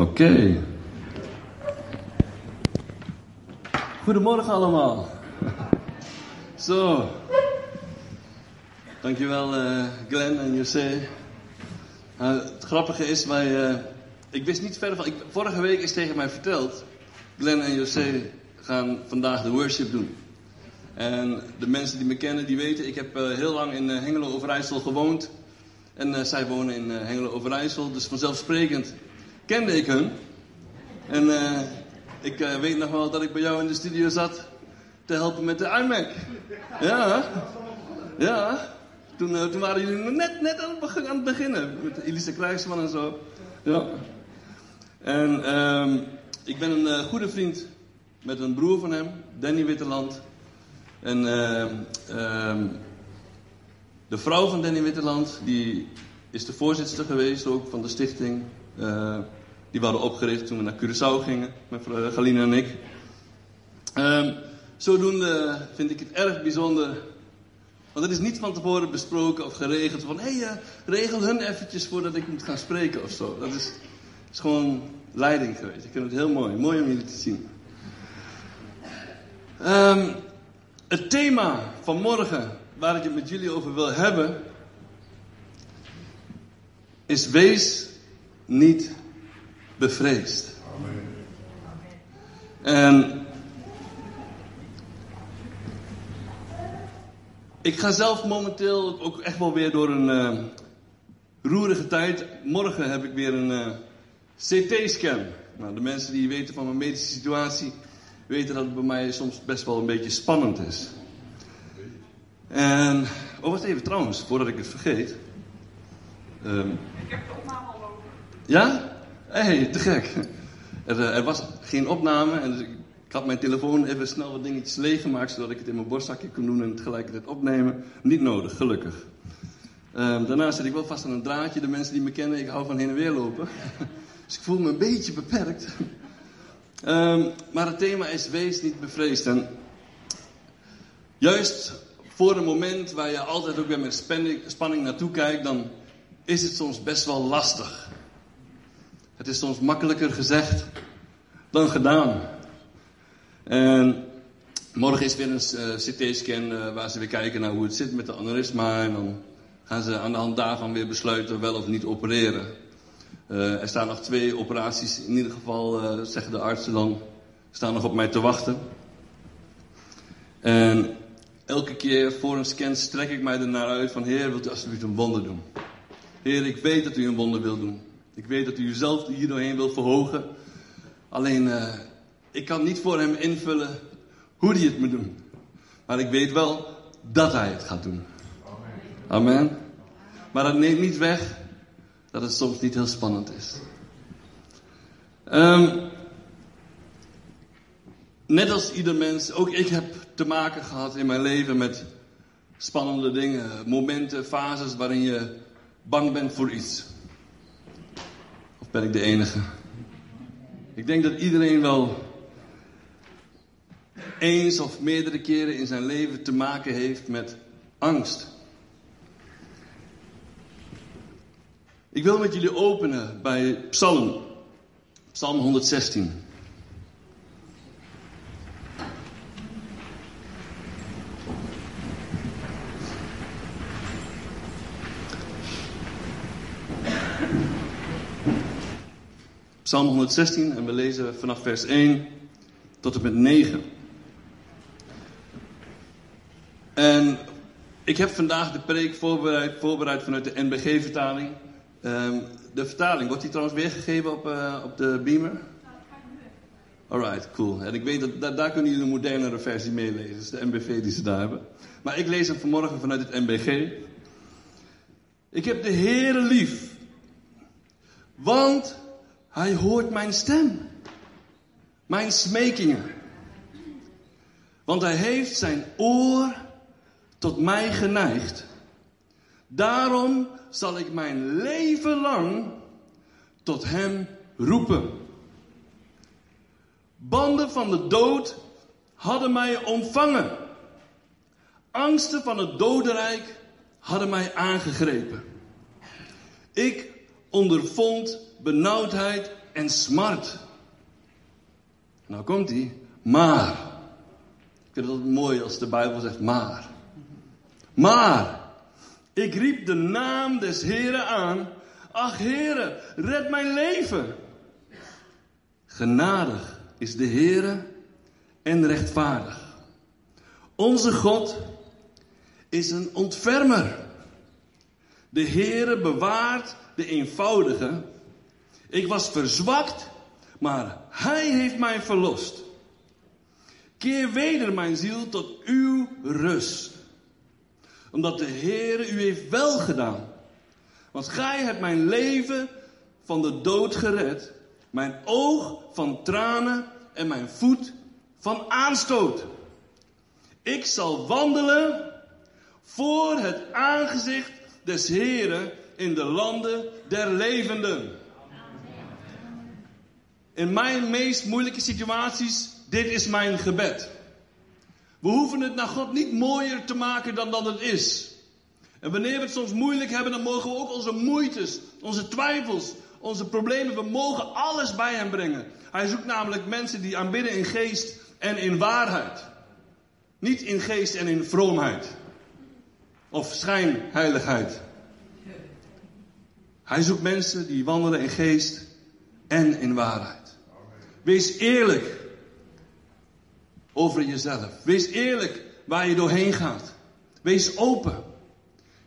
Oké. Goedemorgen allemaal. Zo. Dankjewel uh, Glenn en José. Uh, het grappige is, wij, uh, ik wist niet verder van... Ik, vorige week is tegen mij verteld... Glenn en José gaan vandaag de worship doen. En de mensen die me kennen, die weten... Ik heb heel lang in Hengelo Overijssel gewoond. En zij wonen in Hengelo Overijssel. Dus vanzelfsprekend kende ik hun. En uh, ik uh, weet nog wel dat ik bij jou in de studio zat te helpen met de iMac. Ja, ja. Toen, uh, toen waren jullie net, net aan, het, beginnen. Met Elise Krijgsman en zo. Ja. En um, ik ben een goede vriend met een broer van hem, Danny Witteland. En um, de vrouw van Danny Witteland, die is de voorzitter geweest ook van de stichting. Die waren opgericht toen we naar Curaçao gingen, met Galina en ik. Um, zodoende vind ik het erg bijzonder. Want het is niet van tevoren besproken of geregeld van hé, hey, uh, regel hun eventjes voordat ik moet gaan spreken of zo. Dat is, is gewoon leiding geweest. Ik vind het heel mooi. Mooi om jullie te zien. Um, het thema van morgen, waar ik het met jullie over wil hebben, is wees niet bevreesd. En ik ga zelf momenteel ook echt wel weer door een uh, roerige tijd. Morgen heb ik weer een uh, CT-scan. Nou, de mensen die weten van mijn medische situatie weten dat het bij mij soms best wel een beetje spannend is. En, oh wacht even trouwens, voordat ik het vergeet. Um, ik heb de opname al over. Ja? Hé, te gek. Er, eh, er, was geen opname en dus ik, had mijn telefoon even snel wat dingetjes leeggemaakt zodat ik het in mijn borstzakje kon doen en tegelijkertijd opnemen. Niet nodig, gelukkig. Um, daarna zit ik wel vast aan een draadje. De mensen die me kennen, ik hou van heen en weer lopen. dus ik voel me een beetje beperkt. um, maar het thema is wees niet bevreesd. En juist voor een moment waar je altijd ook weer met spanning, spanning naartoe kijkt, dan is het soms best wel lastig. Het is soms makkelijker gezegd dan gedaan. En morgen is weer een uh, CT-scan uh, waar ze weer kijken naar hoe het zit met de aneurysma. En dan gaan ze aan de hand daarvan weer besluiten wel of niet opereren. Uh, er staan nog twee operaties, in ieder geval zeggen de artsen dan, staan nog op mij te wachten. En elke keer voor een scan strek ik mij er naar uit van Heer, wilt u alsjeblieft een wonder doen? Heer, ik weet dat u een wonder wilt doen. Ik weet dat u uzelf hier doorheen wil verhogen. Alleen, uh, ik kan niet voor hem invullen hoe hij het moet doen. Maar ik weet wel dat hij het gaat doen. Amen. Maar dat neemt niet weg dat het soms niet heel spannend is. Um, net als ieder mens, ook ik heb te maken gehad in mijn leven met spannende dingen, momenten, fases waarin je bang bent voor iets ben ik de enige? Ik denk dat iedereen wel eens of meerdere keren in zijn leven te maken heeft met angst. Ik wil met jullie openen bij Psalm, Psalm 116. Psalm 116 en we lezen vanaf vers 1 tot en met 9. En ik heb vandaag de preek voorbereid, vanuit de NBG-vertaling. Um, de vertaling, wordt die trouwens weergegeven op, uh, op de beamer? Alright, cool. En ik weet dat, daar kunnen jullie een modernere versie meelezen. Dus de MBV die ze daar hebben. Maar ik lees hem vanmorgen vanuit het MBG. Ik heb de Heere lief. Want hij hoort mijn stem. Mijn smekingen. Want hij heeft zijn oor tot mij geneigd. Daarom zal ik mijn leven lang tot hem roepen. Banden van de dood hadden mij ontvangen. Angsten van het dodenrijk hadden mij aangegrepen. Ik ondervond benauwdheid en smart. Nou komt hij, maar. Ik vind het mooi als de Bijbel zegt maar. Maar, ik riep de naam des Heren aan. Ach Heere, red mijn leven. Genadig is de Heere en rechtvaardig. Onze God is een ontfermer. De Heere bewaart de eenvoudige. Ik was verzwakt, maar Hij heeft mij verlost. Keer weder mijn ziel tot uw rust. Omdat de Heere u heeft wel gedaan. Want Gij hebt mijn leven van de dood gered. Mijn oog van tranen en mijn voet van aanstoot. Ik zal wandelen voor het aangezicht des Heren in de landen der levenden. In mijn meest moeilijke situaties, dit is mijn gebed. We hoeven het naar God niet mooier te maken dan dat het is. En wanneer we het soms moeilijk hebben, dan mogen we ook onze moeites, onze twijfels, onze problemen, we mogen alles bij hem brengen. Hij zoekt namelijk mensen die aanbidden in geest en in waarheid. Niet in geest en in vroomheid. Of schijnheiligheid. Hij zoekt mensen die wandelen in geest en in waarheid. Wees eerlijk over jezelf. Wees eerlijk waar je doorheen gaat. Wees open.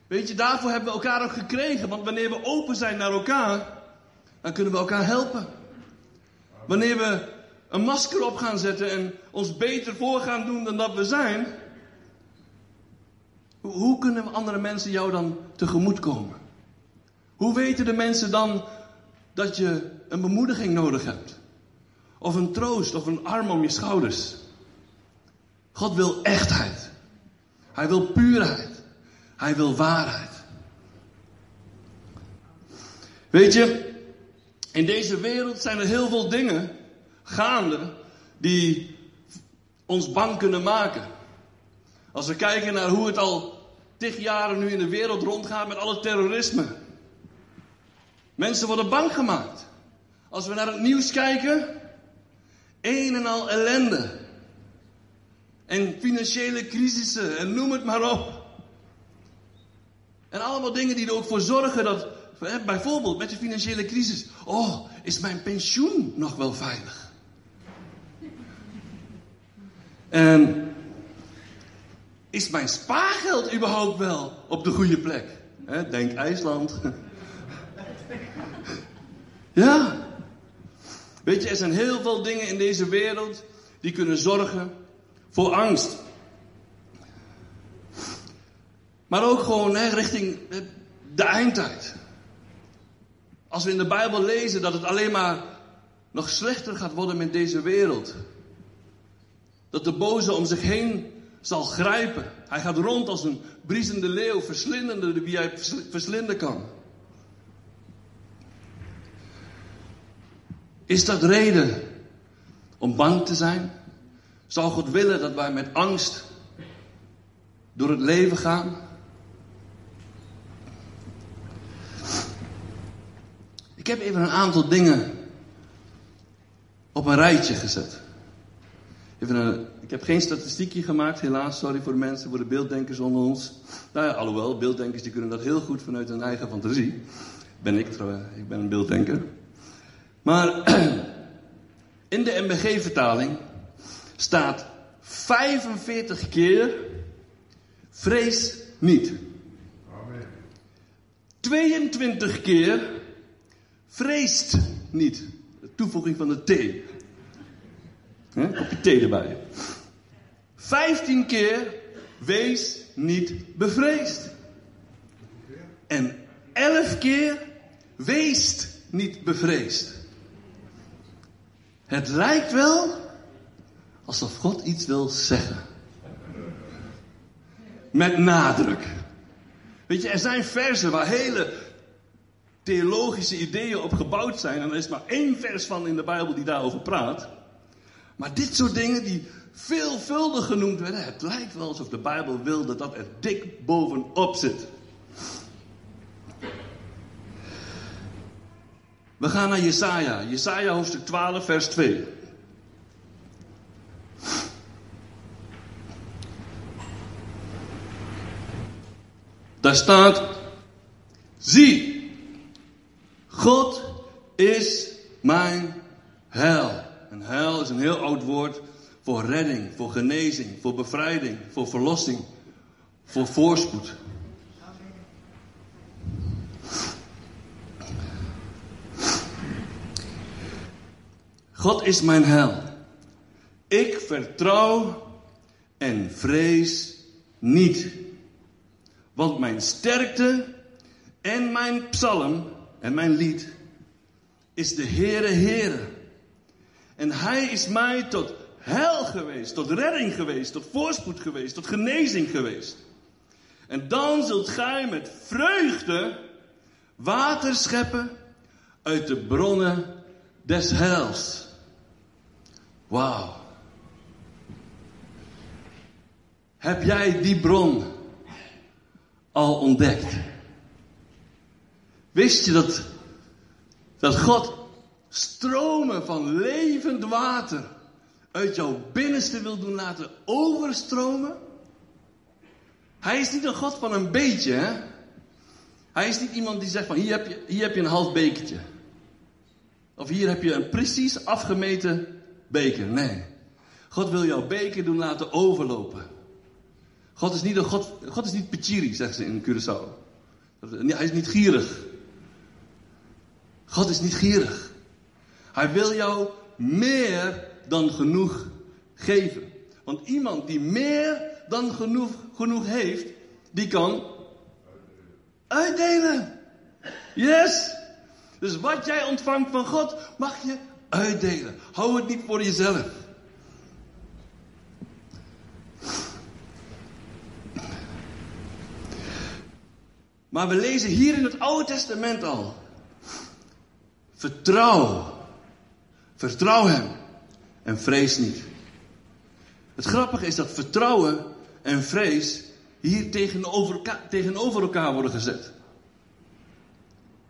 Weet je, daarvoor hebben we elkaar ook gekregen. Want wanneer we open zijn naar elkaar, dan kunnen we elkaar helpen. Wanneer we een masker op gaan zetten en ons beter voor gaan doen dan dat we zijn, hoe kunnen andere mensen jou dan tegemoet komen? Hoe weten de mensen dan dat je een bemoediging nodig hebt? Of een troost of een arm om je schouders? God wil echtheid. Hij wil puurheid. Hij wil waarheid. Weet je, in deze wereld zijn er heel veel dingen gaande die ons bang kunnen maken. Als we kijken naar hoe het al tig jaren nu in de wereld rondgaat met alle terrorisme. Mensen worden bang gemaakt. Als we naar het nieuws kijken, een en al ellende. En financiële crisissen en noem het maar op. En allemaal dingen die er ook voor zorgen dat, bijvoorbeeld met de financiële crisis, oh, is mijn pensioen nog wel veilig? En is mijn spaargeld überhaupt wel op de goede plek? denk IJsland. ja. Weet je, er zijn heel veel dingen in deze wereld die kunnen zorgen voor angst. Maar ook gewoon hè, richting de eindtijd. Als we in de Bijbel lezen dat het alleen maar nog slechter gaat worden met deze wereld. Dat de boze om zich heen zal grijpen. Hij gaat rond als een briesende leeuw, verslindende wie hij verslinden kan. Is dat reden om bang te zijn? Zou God willen dat wij met angst door het leven gaan? Ik heb even een aantal dingen op een rijtje gezet. Even een, ik heb geen statistiekje gemaakt, helaas. Sorry voor de mensen, voor de beelddenkers onder ons. Nou ja, alhoewel, beelddenkers die kunnen dat heel goed vanuit hun eigen fantasie. Ben ik trouwens, ik ben een beelddenker. Maar in de MBG-vertaling staat 45 keer vrees niet. 22 keer vreest niet. De toevoeging van de T. Een kopje thee erbij. 15 keer wees niet bevreesd. En 11 keer weest niet bevreesd. Het lijkt wel alsof God iets wil zeggen. Met nadruk. Weet je, er zijn versen waar hele theologische ideeën op gebouwd zijn. En er is maar één vers van in de Bijbel die daarover praat. Maar dit soort dingen die veelvuldig genoemd werden, het lijkt wel alsof de Bijbel wil dat dat er dik bovenop zit. We gaan naar Jesaja. Jesaja hoofdstuk 12, vers 2. Daar staat, zie, God is mijn heil. En heil is een heel oud woord voor redding, voor genezing, voor bevrijding, voor verlossing, voor voorspoed. God is mijn heil. Ik vertrouw en vrees niet. Want mijn sterkte en mijn psalm en mijn lied is de Heere Heere. En Hij is mij tot heil geweest, tot redding geweest, tot voorspoed geweest, tot genezing geweest. En dan zult gij met vreugde water scheppen uit de bronnen des heils. Wauw. Heb jij die bron al ontdekt? Wist je dat, dat God stromen van levend water uit jouw binnenste wil doen laten overstromen? Hij is niet een God van een beetje, hè? Hij is niet iemand die zegt van hier heb je, hier heb je een half bekertje. Of hier heb je een precies afgemeten beker. Nee. God wil jouw beker doen laten overlopen. God is niet een God, God is niet Pichiri, zeggen ze in Curaçao. Hij is niet gierig. God is niet gierig. Hij wil jou meer dan genoeg geven. Want iemand die meer dan genoeg, genoeg heeft, die kan uitdelen. Yes! Dus wat jij ontvangt van God, mag je uitdelen. Hou het niet voor jezelf. Maar we lezen hier in het Oude Testament al. Vertrouw. Vertrouw Hem. En vrees niet. Het grappige is dat vertrouwen en vrees hier tegenover, tegenover elkaar worden gezet.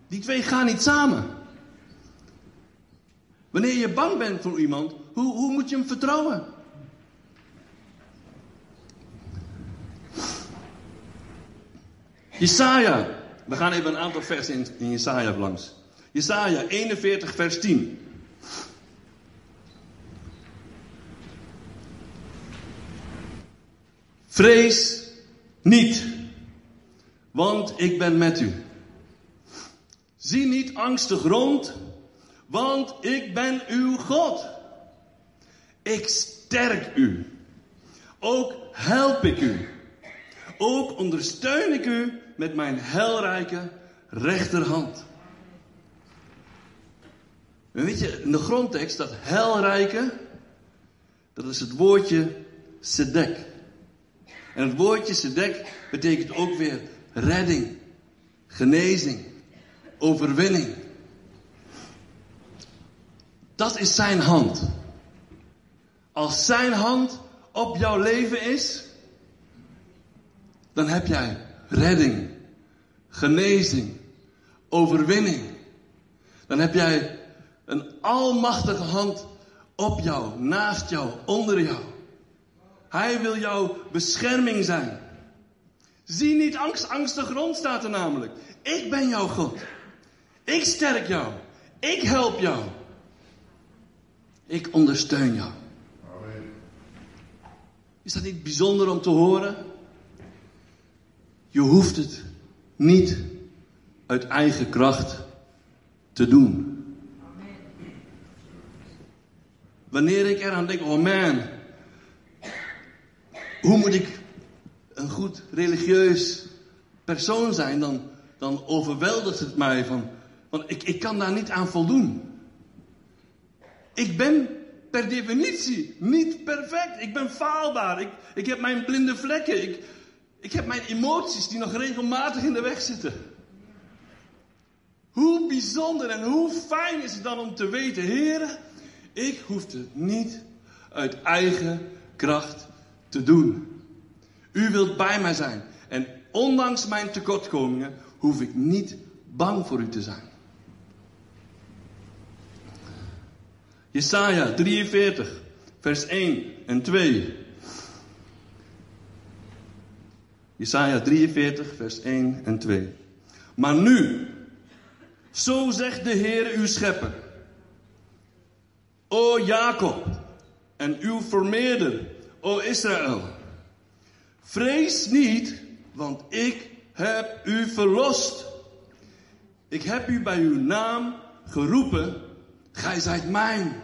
Die twee gaan niet samen. Wanneer je bang bent voor iemand, hoe, hoe moet je hem vertrouwen? Jesaja. We gaan even een aantal versen in, Jesaja langs. Jesaja 41 vers 10. Vrees niet, want ik ben met u. Zie niet angstig rond, want ik ben uw God. Ik sterk u. Ook help ik u. Ook ondersteun ik u met mijn helrijke rechterhand. Weet je, in de grondtekst dat helrijke, dat is het woordje sedek. En het woordje sedek betekent ook weer redding, genezing, overwinning. Dat is zijn hand. Als zijn hand op jouw leven is, dan heb jij redding, genezing, overwinning. Dan heb jij een almachtige hand op jou, naast jou, onder jou. Hij wil jouw bescherming zijn. Zie niet angst, angstig rond staat er namelijk. Ik ben jouw God. Ik sterk jou. Ik help jou. Ik ondersteun jou. Is dat niet bijzonder om te horen? Je hoeft het niet uit eigen kracht te doen. Wanneer ik eraan denk, oh man, hoe moet ik een goed religieus persoon zijn, dan, dan overweldigt het mij van, want ik, ik kan daar niet aan voldoen. Ik ben per definitie niet perfect. Ik ben faalbaar. Ik, ik heb mijn blinde vlekken. Ik, ik heb mijn emoties die nog regelmatig in de weg zitten. Hoe bijzonder en hoe fijn is het dan om te weten, heren, ik hoef het niet uit eigen kracht te doen. U wilt bij mij zijn. En ondanks mijn tekortkomingen hoef ik niet bang voor u te zijn. Jesaja 43, vers 1 en 2. Jesaja 43, vers 1 en 2. Maar nu, zo zegt de Heer uw schepper. O Jacob en uw vermeerder, o Israël. Vrees niet, want ik heb u verlost. Ik heb u bij uw naam geroepen, gij zijt mijn.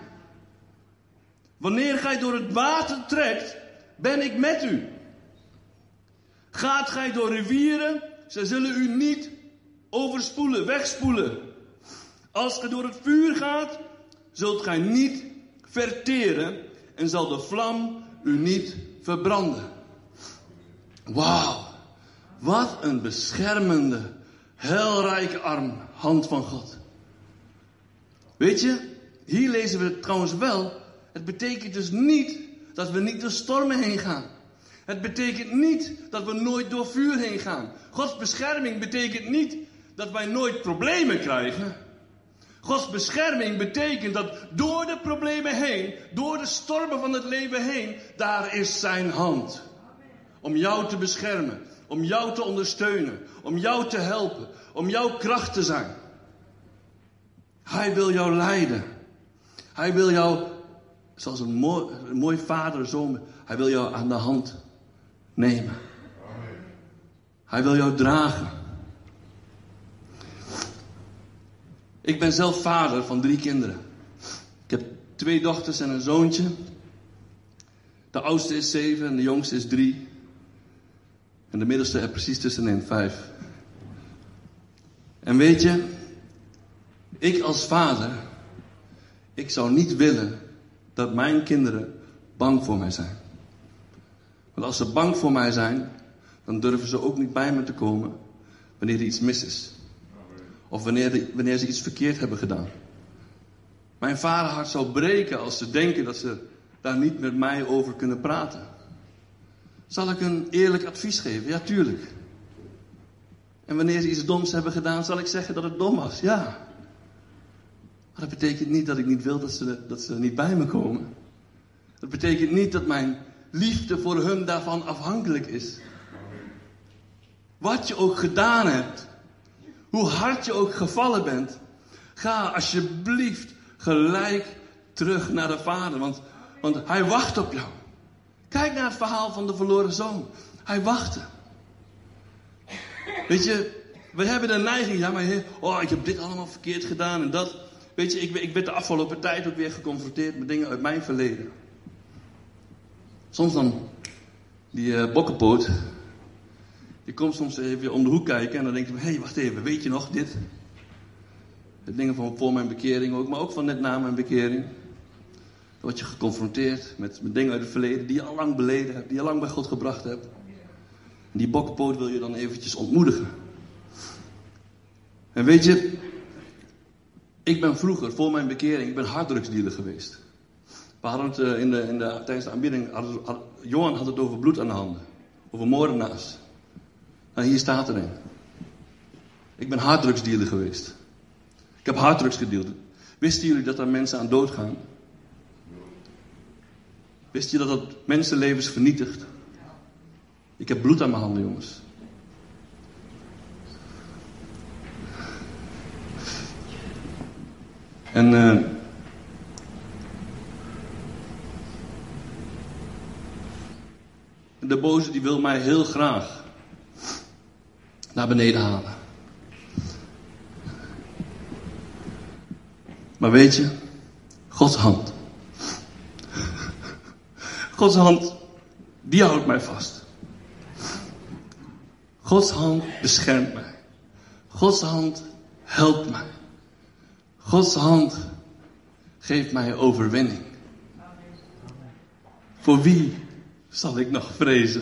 Wanneer gij door het water trekt, ben ik met u. Gaat gij door rivieren, ze zullen u niet overspoelen, wegspoelen. Als gij door het vuur gaat, zult gij niet verteren en zal de vlam u niet verbranden. Wauw, wat een beschermende, heilrijke arm, hand van God. Weet je, hier lezen we trouwens wel. Het betekent dus niet dat we niet door stormen heen gaan. Het betekent niet dat we nooit door vuur heen gaan. Gods bescherming betekent niet dat wij nooit problemen krijgen. Gods bescherming betekent dat door de problemen heen, door de stormen van het leven heen, daar is zijn hand. Om jou te beschermen, om jou te ondersteunen, om jou te helpen, om jouw kracht te zijn. Hij wil jou leiden. Hij wil jou, zoals een mooi, een mooi vader, zoon, hij wil jou aan de hand nemen. Hij wil jou dragen. Ik ben zelf vader van drie kinderen. Ik heb twee dochters en een zoontje. De oudste is zeven en de jongste is drie. En de middelste er precies tussenin, vijf. En weet je, ik als vader, ik zou niet willen dat mijn kinderen bang voor mij zijn. Want als ze bang voor mij zijn, dan durven ze ook niet bij me te komen wanneer er iets mis is. Of wanneer, wanneer ze iets verkeerd hebben gedaan. Mijn vaderhart zou breken als ze denken dat ze daar niet met mij over kunnen praten. Zal ik een eerlijk advies geven? Ja, tuurlijk. En wanneer ze iets doms hebben gedaan, zal ik zeggen dat het dom was? Ja. Maar dat betekent niet dat ik niet wil dat ze, dat ze niet bij me komen. Dat betekent niet dat mijn liefde voor hun daarvan afhankelijk is. Wat je ook gedaan hebt, hoe hard je ook gevallen bent, ga alsjeblieft gelijk terug naar de Vader, want, want Hij wacht op jou. Kijk naar het verhaal van de verloren zoon. Hij wachtte. Weet je, we hebben de neiging, ja maar heer, oh ik heb dit allemaal verkeerd gedaan en dat. Weet je, ik, ik de afgelopen tijd ook weer geconfronteerd met dingen uit mijn verleden. Soms dan, die uh, bokkenpoot, die komt soms even om de hoek kijken en dan denk je, hé, hey, wacht even, weet je nog dit? De dingen van voor mijn bekering ook, maar ook van net na mijn bekering. Dan word je geconfronteerd met, met dingen uit het verleden die je al lang beleden hebt, die je al lang bij God gebracht hebt. Die bokkenpoot wil je dan eventjes ontmoedigen. En weet je, ik ben vroeger, voor mijn bekering, ik ben harddrugsdealer geweest. We hadden het eh, in de, in de, tijdens de had, Johan had het over bloed aan de handen. Over moordenaars. Nou, hier staat erin. Ik ben harddrugsdealer geweest. Ik heb harddrugs gedeeld. Wisten jullie dat er mensen aan dood gaan? Wist je dat dat mensenlevens vernietigt? Ik heb bloed aan mijn handen, jongens. En uh, de boze die wil mij heel graag naar beneden halen. Maar weet je, Gods hand. Gods hand, die houdt mij vast. Gods hand beschermt mij. Gods hand helpt mij. Gods hand geeft mij overwinning. Voor wie zal ik nog vrezen?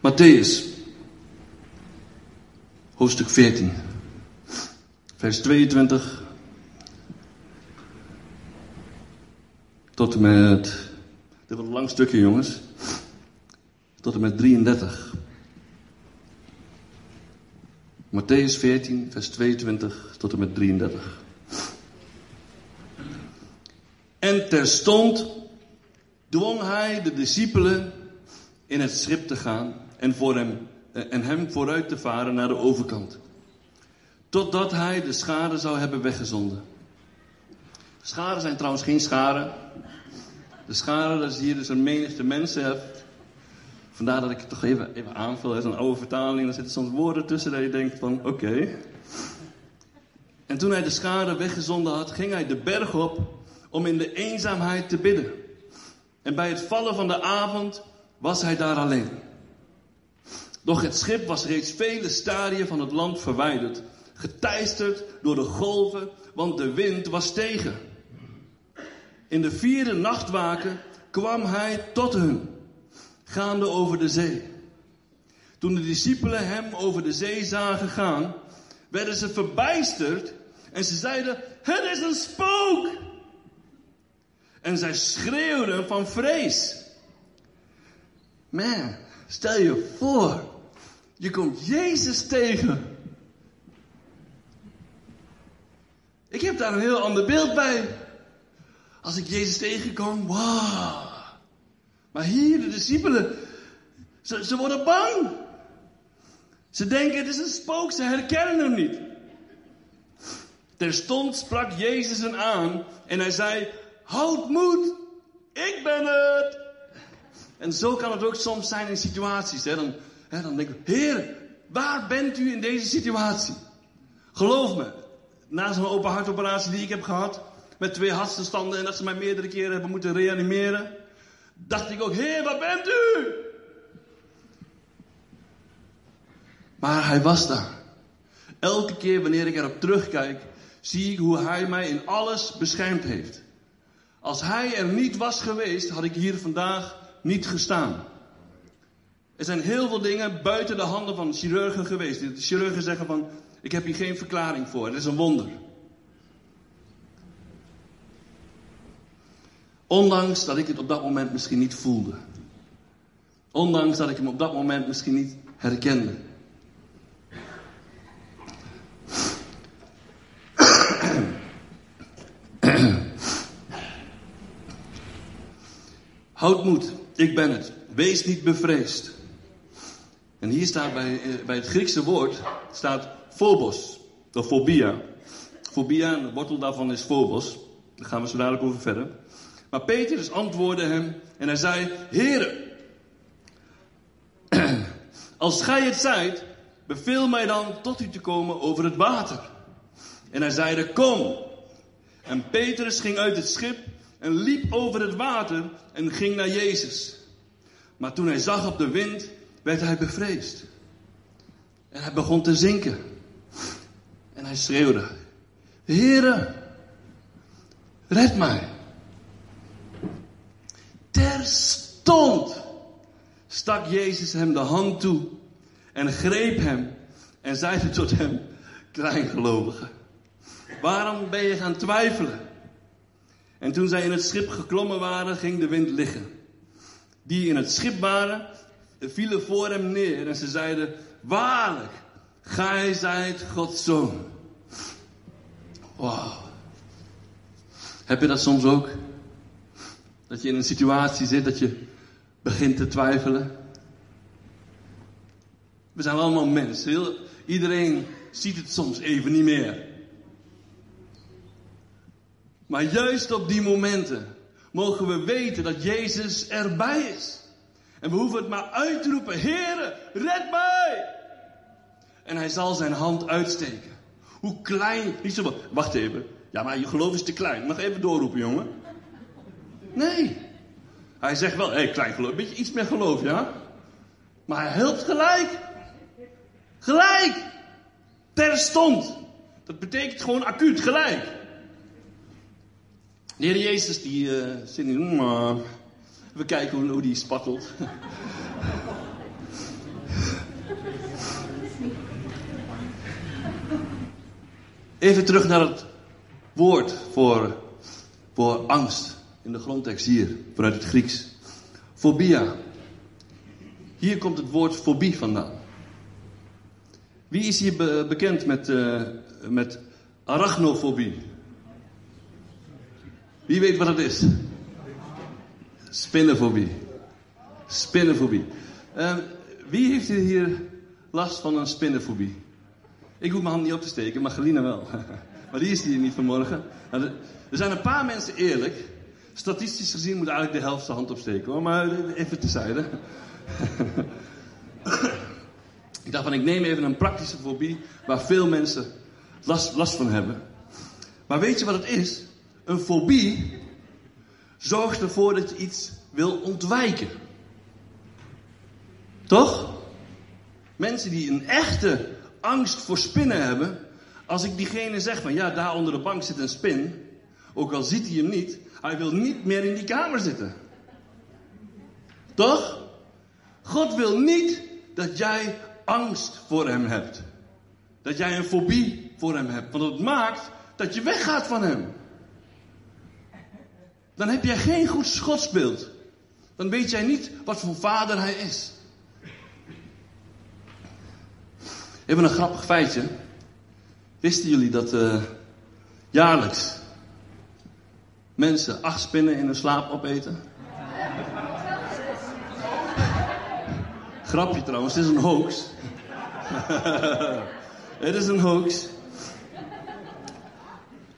Matthäus, hoofdstuk 14, vers 22 tot en met, dit wordt een lang stukje jongens, tot en met 33. Matthäus 14, vers 22 tot en met 33. En terstond dwong hij de discipelen in het schip te gaan en, voor hem, eh, en hem vooruit te varen naar de overkant. Totdat hij de schade zou hebben weggezonden. Scharen zijn trouwens geen scharen. De schade, dat is hier dus een menigte mensen. Vandaar dat ik het toch even, even aanvul. Is een oude vertaling. Er zitten soms woorden tussen dat je denkt van oké. En toen hij de schade weggezonden had, ging hij de berg op om in de eenzaamheid te bidden. En bij het vallen van de avond was hij daar alleen. Doch het schip was reeds vele stadia van het land verwijderd, geteisterd door de golven, want de wind was tegen. In de vierde nachtwaken kwam hij tot hun, gaande over de zee. Toen de discipelen hem over de zee zagen gaan, werden ze verbijsterd en ze zeiden: Het is een spook! En zij schreeuwden van vrees. Man, stel je voor, je komt Jezus tegen. Ik heb daar een heel ander beeld bij. Als ik Jezus tegenkom, wow. Maar hier, de discipelen, ze, ze worden bang. Ze denken, het is een spook, ze herkennen hem niet. Terstond sprak Jezus hen aan en hij zei, houd moed, ik ben het. En zo kan het ook soms zijn in situaties. Hè? Dan, hè, dan denk ik, Heer, waar bent u in deze situatie? Geloof me, na zo'n open hartoperatie die ik heb gehad, met twee hartstilstanden en dat ze mij meerdere keren hebben moeten reanimeren, dacht ik ook, Heer, waar bent u? Maar hij was daar. Elke keer wanneer ik erop terugkijk, zie ik hoe hij mij in alles beschermd heeft. Als hij er niet was geweest, had ik hier vandaag niet gestaan. Er zijn heel veel dingen buiten de handen van chirurgen geweest. De chirurgen zeggen van, ik heb hier geen verklaring voor. Het is een wonder. Ondanks dat ik het op dat moment misschien niet voelde. Ondanks dat ik hem op dat moment misschien niet herkende. Houd moed, ik ben het. Wees niet bevreesd. En hier staat bij, eh, bij het Griekse woord, staat phobos, of phobia. Phobia, de wortel daarvan is phobos. Daar gaan we zo dadelijk over verder. Maar Petrus antwoordde hem en hij zei, Heere, als gij het zijt, beveel mij dan tot u te komen over het water. En hij zeide, kom. En Petrus ging uit het schip en liep over het water en ging naar Jezus. Maar toen hij zag op de wind, werd hij bevreesd. En hij begon te zinken. En hij schreeuwde, Heere, red mij. Terstond stak Jezus hem de hand toe en greep hem en zeide tot hem, kleingelovige, waarom ben je gaan twijfelen? En toen zij in het schip geklommen waren, ging de wind liggen. Die in het schip waren, vielen voor hem neer en ze zeiden, waarlijk, gij zijt Gods zoon. Wow. Heb je dat soms ook? Dat je in een situatie zit dat je begint te twijfelen? We zijn allemaal mensen. Iedereen ziet het soms even niet meer. Maar juist op die momenten mogen we weten dat Jezus erbij is. En we hoeven het maar uit te roepen, Heere, red mij! En hij zal zijn hand uitsteken. Hoe klein, niet zo, wacht even. Ja, maar je geloof is te klein. Mag even doorroepen, jongen. Nee. Hij zegt wel, hé, hey, klein geloof, een beetje iets meer geloof, ja? Maar hij helpt gelijk. Gelijk. Terstond. Dat betekent gewoon acuut, gelijk. De Heer Jezus die uh, zit uh, we kijken hoe, hoe die spattelt. Even terug naar het woord voor, voor angst. In de grondtekst hier, vanuit het Grieks. Fobia. Hier komt het woord fobie vandaan. Wie is hier be- bekend met, eh, met arachnofobie? Wie weet wat het is? Spinnenfobie. Spinnenfobie. Eh, wie heeft hier last van een spinnenfobie? Ik hoef mijn hand niet op te steken, maar Galina wel. maar die is hier niet vanmorgen. Nou, er zijn een paar mensen eerlijk. Statistisch gezien moet eigenlijk de helft zijn hand opsteken hoor, maar even tezijde. ik dacht van ik neem even een praktische fobie waar veel mensen last, last van hebben. Maar weet je wat het is? Een fobie zorgt ervoor dat je iets wil ontwijken. Toch? Mensen die een echte angst voor spinnen hebben. Als ik diegene zeg van ja, daar onder de bank zit een spin. Ook al ziet hij hem niet. Hij wil niet meer in die kamer zitten. Toch? God wil niet dat jij angst voor hem hebt. Dat jij een fobie voor hem hebt. Want het maakt dat je weggaat van hem. Dan heb jij geen goed godsbeeld. Dan weet jij niet wat voor vader hij is. Even een grappig feitje. Wisten jullie dat eh, jaarlijks mensen acht spinnen in hun slaap opeten? Grapje trouwens, het is een hoax. het is een hoax.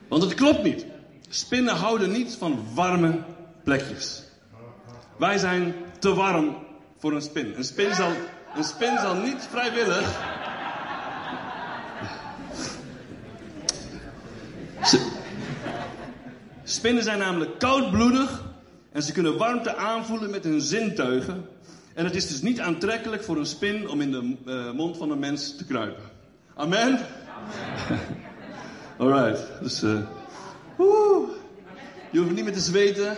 Want het klopt niet. Spinnen houden niet van warme plekjes. Wij zijn te warm voor een spin. Een spin zal, een spin zal niet vrijwillig. Spinnen zijn namelijk koudbloedig en ze kunnen warmte aanvoelen met hun zintuigen. En het is dus niet aantrekkelijk voor een spin om in de eh, mond van een mens te kruipen. Amen? Alright, dus. woe. je hoeft niet meer te zweten.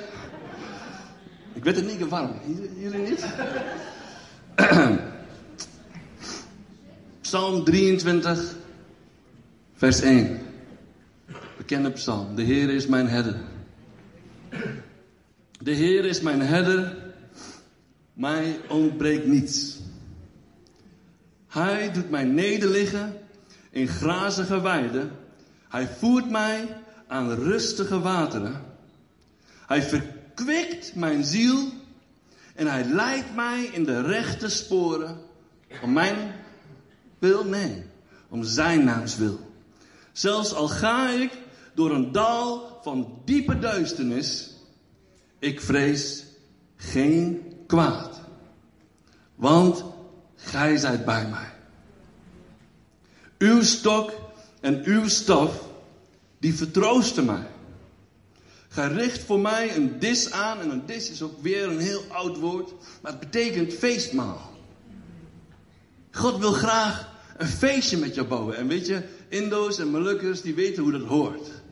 Ik werd in één keer warm. Jullie niet? Psalm 23, vers 1. Bekende psalm. De Heer is mijn herder. De Heer is mijn herder. Mij ontbreekt niets. Hij doet mij nederliggen in grazige weiden. Hij voert mij aan rustige wateren. Hij verkwikt mijn ziel en hij leidt mij in de rechte sporen. Om mijn wil? Nee, om zijn naams wil. Zelfs al ga ik door een dal van diepe duisternis, ik vrees geen kwaad. Want gij zijt bij mij. Uw stok en uw staf, die vertroosten mij. Gij richt voor mij een dis aan, en een dis is ook weer een heel oud woord, maar het betekent feestmaal. God wil graag een feestje met jou bouwen. En weet je, Indo's en Molukkers, die weten hoe dat hoort.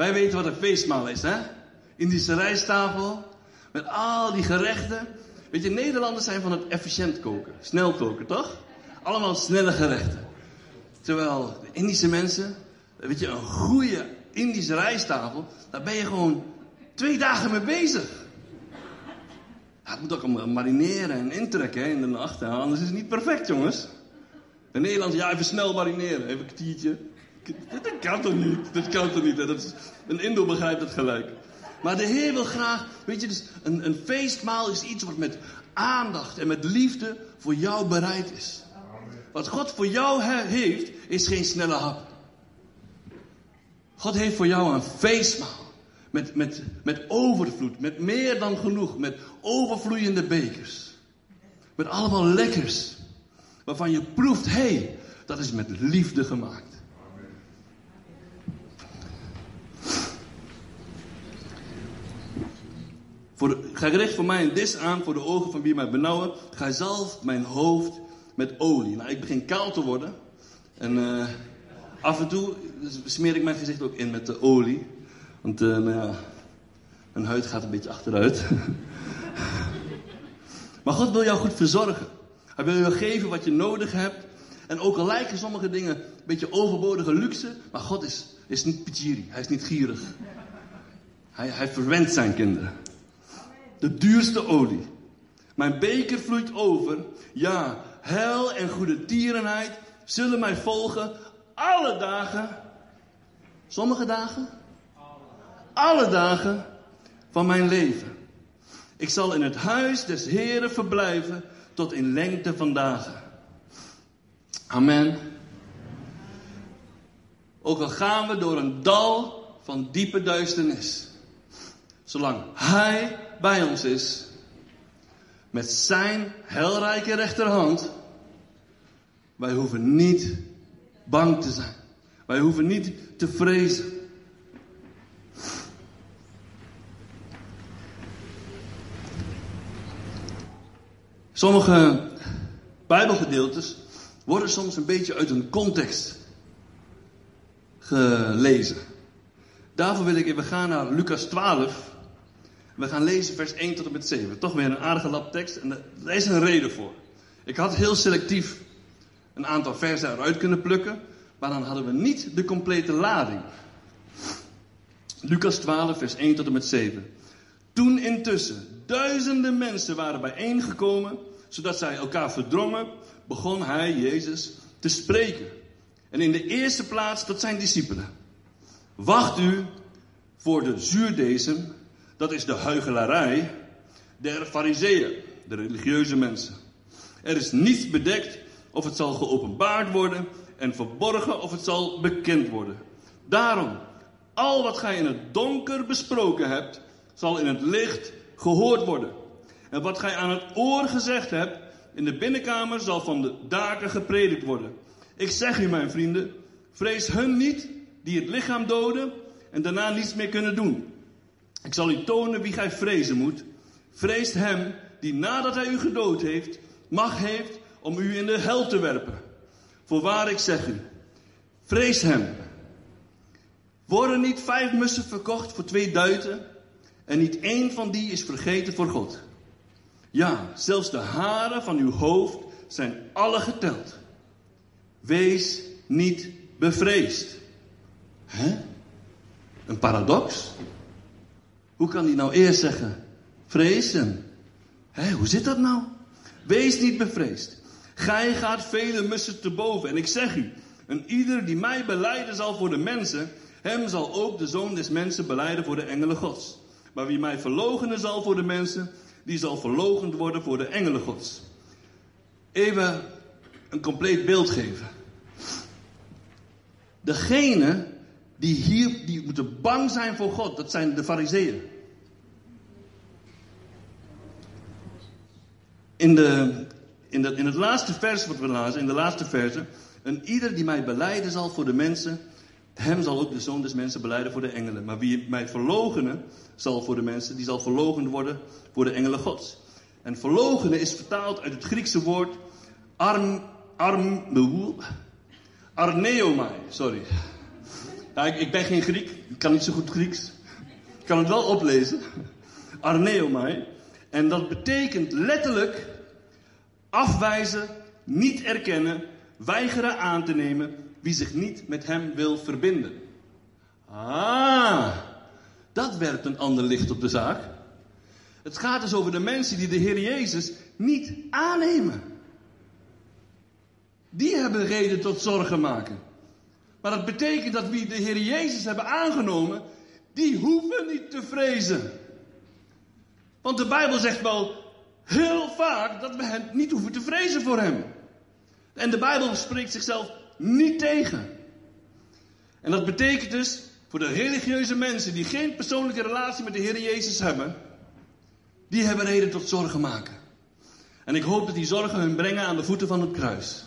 Wij weten wat een feestmaal is, hè? Indische rijsttafel, met al die gerechten. Weet je, Nederlanders zijn van het efficiënt koken, snel koken, toch? Allemaal snelle gerechten. Terwijl de Indische mensen, weet je, een goede Indische rijsttafel, daar ben je gewoon twee dagen mee bezig. Ja, het moet ook marineren en intrekken hè, in de nacht, hè, anders is het niet perfect, jongens. In Nederland, ja, even snel marineren, even een kwartiertje. Dat kan toch niet? Dat kan toch niet? Dat is, een Indo begrijpt het gelijk. Maar de Heer wil graag, weet je, dus een, een feestmaal is iets wat met aandacht en met liefde voor jou bereid is. Wat God voor jou he- heeft, is geen snelle hap. God heeft voor jou een feestmaal. Met, met, met overvloed, met meer dan genoeg, met overvloeiende bekers. Met allemaal lekkers. Waarvan je proeft, hé, hey, dat is met liefde gemaakt. Voor richt voor mij een dis aan voor de ogen van wie mij benauwen. Gij zalft mijn hoofd met olie. Nou, ik begin kaal te worden. En eh, af en toe smeer ik mijn gezicht ook in met de olie. Want eh, nou ja, mijn huid gaat een beetje achteruit. maar God wil jou goed verzorgen. Hij wil jou geven wat je nodig hebt. En ook al lijken sommige dingen een beetje overbodige luxe. Maar God is, is niet pijiri. Hij is niet gierig. Hij, hij verwendt zijn kinderen. De duurste olie. Mijn beker vloeit over. Ja, hel en goede tierenheid zullen mij volgen alle dagen. Sommige dagen? Alle dagen van mijn leven. Ik zal in het huis des Heren verblijven tot in lengte van dagen. Amen. Ook al gaan we door een dal van diepe duisternis. Zolang Hij bij ons is, met zijn helrijke rechterhand, wij hoeven niet bang te zijn. Wij hoeven niet te vrezen. Sommige Bijbelgedeeltes worden soms een beetje uit hun context gelezen. Daarvoor wil ik even gaan naar Lucas 12. We gaan lezen vers 1 tot en met 7. Toch weer een aardige lap tekst en daar is een reden voor. Ik had heel selectief een aantal versen eruit kunnen plukken, maar dan hadden we niet de complete lading. Lucas 12, vers 1 tot en met 7. Toen intussen duizenden mensen waren bijeengekomen, zodat zij elkaar verdrongen, begon hij, Jezus, te spreken. En in de eerste plaats tot zijn discipelen. Wacht u voor de zuurdesem, dat is de huigelarij der fariseeën, de religieuze mensen. Er is niets bedekt of het zal geopenbaard worden en verborgen of het zal bekend worden. Daarom, al wat gij in het donker besproken hebt, zal in het licht gehoord worden. En wat gij aan het oor gezegd hebt, in de binnenkamer zal van de daken gepredikt worden. Ik zeg u, mijn vrienden, vrees hun niet die het lichaam doden en daarna niets meer kunnen doen. Ik zal u tonen wie gij vrezen moet. Vreest hem die nadat hij u gedood heeft, macht heeft om u in de hel te werpen. Voorwaar ik zeg u, vrees hem. Worden niet vijf mussen verkocht voor twee duiten en niet één van die is vergeten voor God? Ja, zelfs de haren van uw hoofd zijn alle geteld. Wees niet bevreesd. Hè? Een paradox? Hoe kan hij nou eerst zeggen, vrezen? Hè, hoe zit dat nou? Wees niet bevreesd. Gij gaat vele mussen te boven. En ik zeg u, en ieder die mij beleiden zal voor de mensen, hem zal ook de zoon des mensen beleiden voor de engelen gods. Maar wie mij verloochenen zal voor de mensen, die zal verlogend worden voor de engelen gods. Even een compleet beeld geven. Degene die hier, die moeten bang zijn voor God, dat zijn de fariseeën. In, de, in, de, in het laatste vers wat we lazen, in de laatste verse, en ieder die mij beleiden zal voor de mensen, hem zal ook de zoon des mensen beleiden voor de engelen. Maar wie mij verlogenen zal voor de mensen, die zal verlogen worden voor de engelen gods. En verlogenen is vertaald uit het Griekse woord arm, arm, arneomai, sorry. Ik, ik ben geen Griek, ik kan niet zo goed Grieks. Ik kan het wel oplezen. Arneomai. En dat betekent letterlijk afwijzen, niet erkennen, weigeren aan te nemen wie zich niet met hem wil verbinden. Ah, dat werpt een ander licht op de zaak. Het gaat dus over de mensen die de Heer Jezus niet aannemen. Die hebben reden tot zorgen maken. Maar dat betekent dat wie de Heer Jezus hebben aangenomen, die hoeven niet te vrezen. Want de Bijbel zegt wel heel vaak dat we hem niet hoeven te vrezen voor hem. En de Bijbel spreekt zichzelf niet tegen. En dat betekent dus voor de religieuze mensen die geen persoonlijke relatie met de Heer Jezus hebben, die hebben reden tot zorgen maken. En ik hoop dat die zorgen hun brengen aan de voeten van het kruis.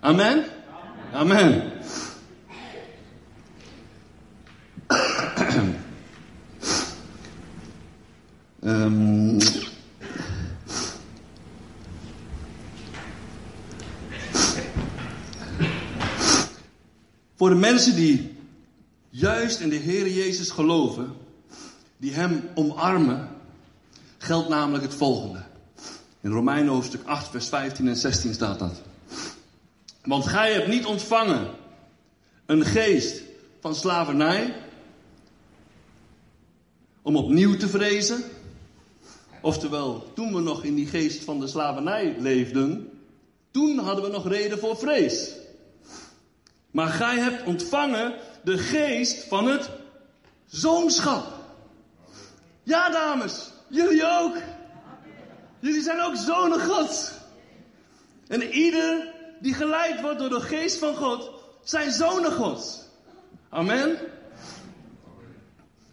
Amen? Amen. Um, voor de mensen die juist in de Heer Jezus geloven, die Hem omarmen, geldt namelijk het volgende. In Romeinen hoofdstuk 8, vers 15 en 16 staat dat. Want gij hebt niet ontvangen een geest van slavernij om opnieuw te vrezen. Oftewel, toen we nog in die geest van de slavernij leefden, Toen hadden we nog reden voor vrees. Maar gij hebt ontvangen de geest van het zoonschap. Ja, dames, jullie ook. Jullie zijn ook zonen Gods. En ieder die geleid wordt door de geest van God, zijn zonen Gods. Amen.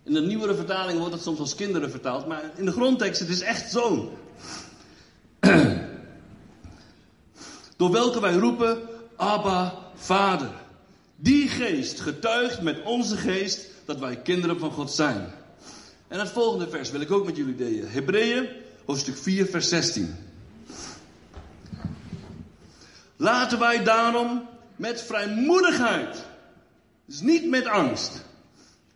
In de nieuwere vertaling wordt het soms als kinderen vertaald, maar in de grondtekst het is echt zoon. Door welke wij roepen, Abba, Vader. Die geest getuigt met onze geest dat wij kinderen van God zijn. En het volgende vers wil ik ook met jullie delen. Hebreeën, hoofdstuk 4, vers 16. Laten wij daarom met vrijmoedigheid, dus niet met angst,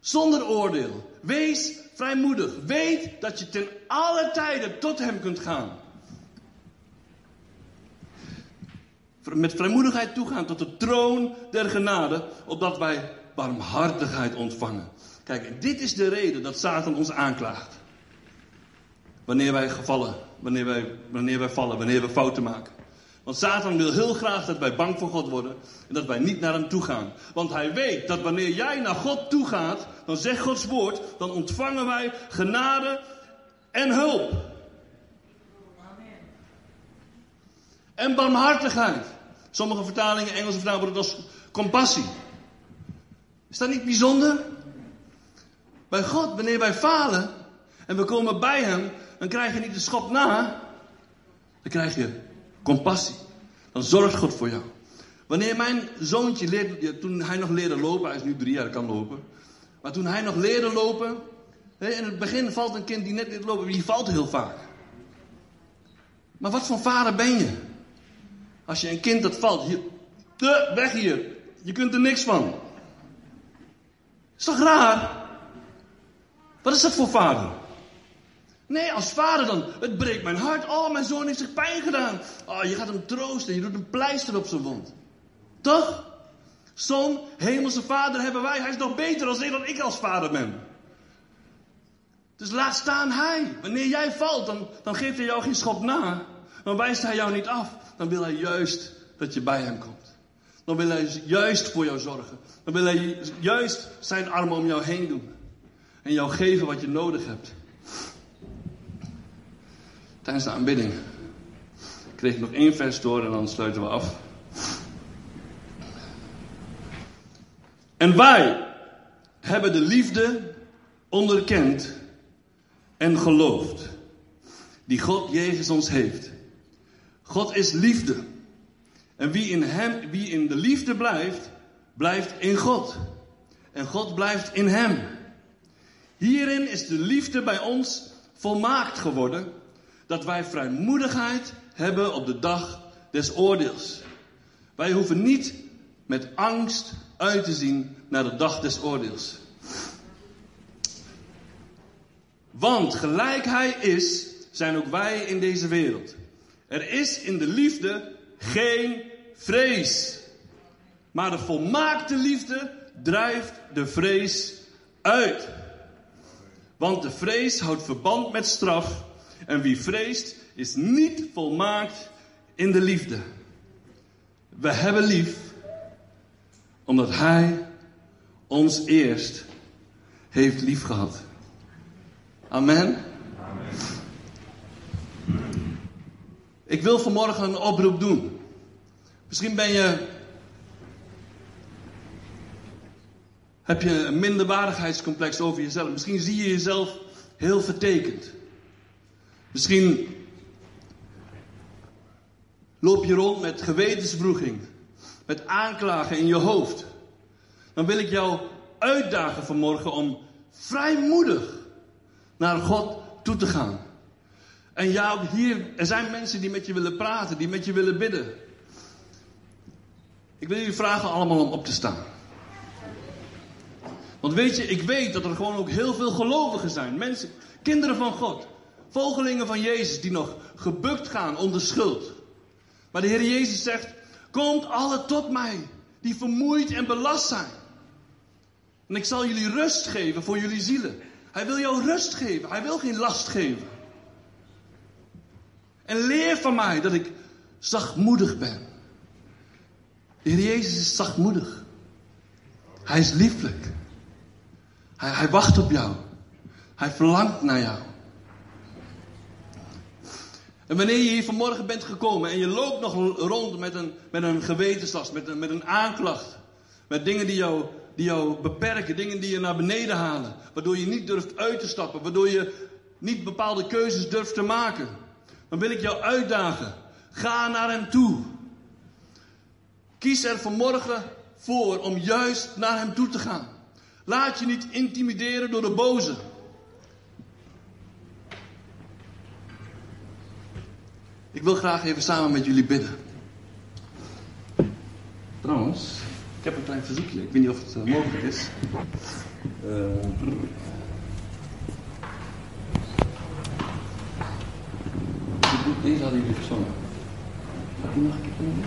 zonder oordeel, wees vrijmoedig. Weet dat je ten alle tijden tot Hem kunt gaan. Met vrijmoedigheid toegaan tot de troon der genade, opdat wij barmhartigheid ontvangen. Kijk, dit is de reden dat Satan ons aanklaagt. Wanneer wij gevallen, wanneer wij, wanneer wij vallen, wanneer we fouten maken. Want Satan wil heel graag dat wij bang voor God worden en dat wij niet naar hem toe gaan. Want hij weet dat wanneer jij naar God toe gaat, dan zegt Gods woord, dan ontvangen wij genade en hulp. En barmhartigheid. Sommige vertalingen, Engelse vertalingen, worden als compassie. Is dat niet bijzonder? Bij God, wanneer wij falen en we komen bij Hem, dan krijg je niet de schop na, dan krijg je compassie. Dan zorgt God voor jou. Wanneer mijn zoontje leerde, toen hij nog leerde lopen, hij is nu drie jaar, kan lopen. Maar toen hij nog leerde lopen, in het begin valt een kind die net leert lopen, die valt heel vaak. Maar wat voor vader ben je? Als je een kind dat valt, hier, weg hier, je kunt er niks van. Is toch raar? Wat is dat voor vader? Nee, als vader dan, het breekt mijn hart. Oh, mijn zoon heeft zich pijn gedaan. Oh, je gaat hem troosten, je doet een pleister op zijn wond. Toch? Zo'n hemelse vader hebben wij. Hij is nog beter als dan ik als vader ben. Dus laat staan hij. Wanneer jij valt, dan, dan geeft hij jou geen schop na. Dan wijst hij jou niet af. Dan wil hij juist dat je bij hem komt. Dan wil hij juist voor jou zorgen. Dan wil hij juist zijn armen om jou heen doen. En jou geven wat je nodig hebt. Tijdens de aanbidding kreeg ik nog één vers door en dan sluiten we af. En wij hebben de liefde onderkend en geloofd. Die God Jezus ons heeft. God is liefde. En wie in, hem, wie in de liefde blijft, blijft in God. En God blijft in hem. Hierin is de liefde bij ons volmaakt geworden, dat wij vrijmoedigheid hebben op de dag des oordeels. Wij hoeven niet met angst uit te zien naar de dag des oordeels. Want gelijk hij is, zijn ook wij in deze wereld. Er is in de liefde geen vrees. Maar de volmaakte liefde drijft de vrees uit. Want de vrees houdt verband met straf. En wie vreest is niet volmaakt in de liefde. We hebben lief omdat Hij ons eerst heeft lief gehad. Amen. Ik wil vanmorgen een oproep doen. Misschien ben je. Heb je een minderwaardigheidscomplex over jezelf? Misschien zie je jezelf heel vertekend. Misschien loop je rond met gewetenswroeging, met aanklagen in je hoofd. Dan wil ik jou uitdagen vanmorgen om vrijmoedig naar God toe te gaan. En ja, hier, er zijn mensen die met je willen praten, die met je willen bidden. Ik wil jullie vragen allemaal om op te staan. Want weet je, ik weet dat er gewoon ook heel veel gelovigen zijn. Mensen, kinderen van God. Volgelingen van Jezus die nog gebukt gaan onder schuld. Maar de Heer Jezus zegt, komt alle tot mij, die vermoeid en belast zijn. En ik zal jullie rust geven voor jullie zielen. Hij wil jou rust geven, hij wil geen last geven. En leer van mij dat ik zachtmoedig bent. De Heer Jezus is zachtmoedig. Hij is lieflijk. Hij, hij wacht op jou. Hij verlangt naar jou. En wanneer je hier vanmorgen bent gekomen en je loopt nog rond met een, met een gewetenslast, met een, met een aanklacht, met dingen die jou, die jou beperken, dingen die je naar beneden halen, waardoor je niet durft uit te stappen, waardoor je niet bepaalde keuzes durft te maken, dan wil ik jou uitdagen. Ga naar Hem toe. Kies er vanmorgen voor om juist naar Hem toe te gaan. Laat je niet intimideren door de boze. Ik wil graag even samen met jullie bidden. Trouwens, ik heb een klein verzoekje. Ik weet niet of het uh, mogelijk is. Uh, deze hadden jullie gezongen. Ga ik die nog een keer doen?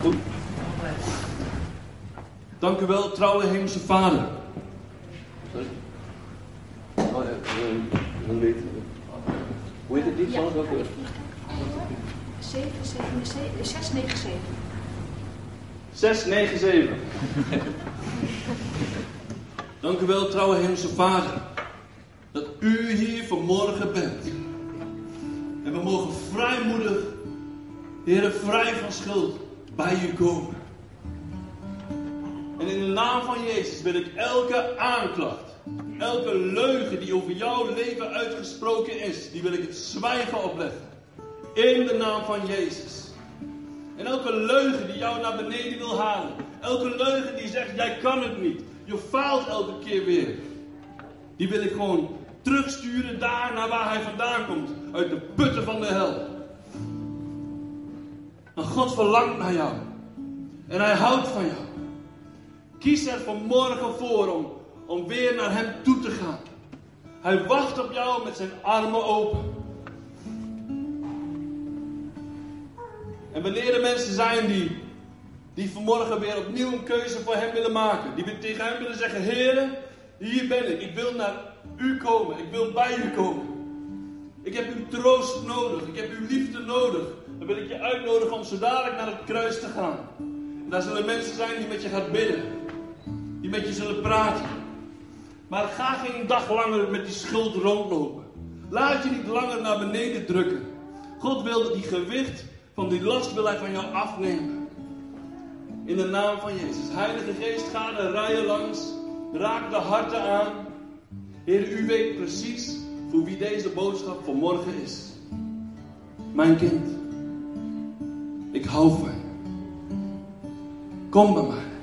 Goed. Dank u wel, trouwe Hemelse Vader. Sorry. Oh, ja, dan weet Hoe heet het lied? Ja. 697. 697. Dank u wel, trouwe Hemelse Vader, dat u hier vanmorgen bent. En we mogen vrijmoedig, Heer, vrij van schuld, bij u komen. En in de naam van Jezus wil ik elke aanklacht, elke leugen die over jouw leven uitgesproken is, die wil ik het zwijgen opleggen. In de naam van Jezus. En elke leugen die jou naar beneden wil halen, elke leugen die zegt, jij kan het niet, je faalt elke keer weer, die wil ik gewoon terugsturen daar naar waar hij vandaan komt, uit de putten van de hel. En God verlangt naar jou. En hij houdt van jou. Kies er vanmorgen voor om, om weer naar hem toe te gaan. Hij wacht op jou met zijn armen open. En wanneer er mensen zijn die, die vanmorgen weer opnieuw een keuze voor hem willen maken. Die tegen hem willen zeggen, Heer, hier ben ik. Ik wil naar u komen. Ik wil bij u komen. Ik heb uw troost nodig. Ik heb uw liefde nodig. Dan wil ik je uitnodigen om zo dadelijk naar het kruis te gaan. En daar zullen mensen zijn die met je gaan bidden. Die met je zullen praten. Maar ga geen dag langer met die schuld rondlopen. Laat je niet langer naar beneden drukken. God wil die gewicht van die last van jou afnemen. In de naam van Jezus. Heilige Geest, ga de rijen langs. Raak de harten aan. Heer, u weet precies voor wie deze boodschap vanmorgen is. Mijn kind. Ik hou van je. Kom bij mij.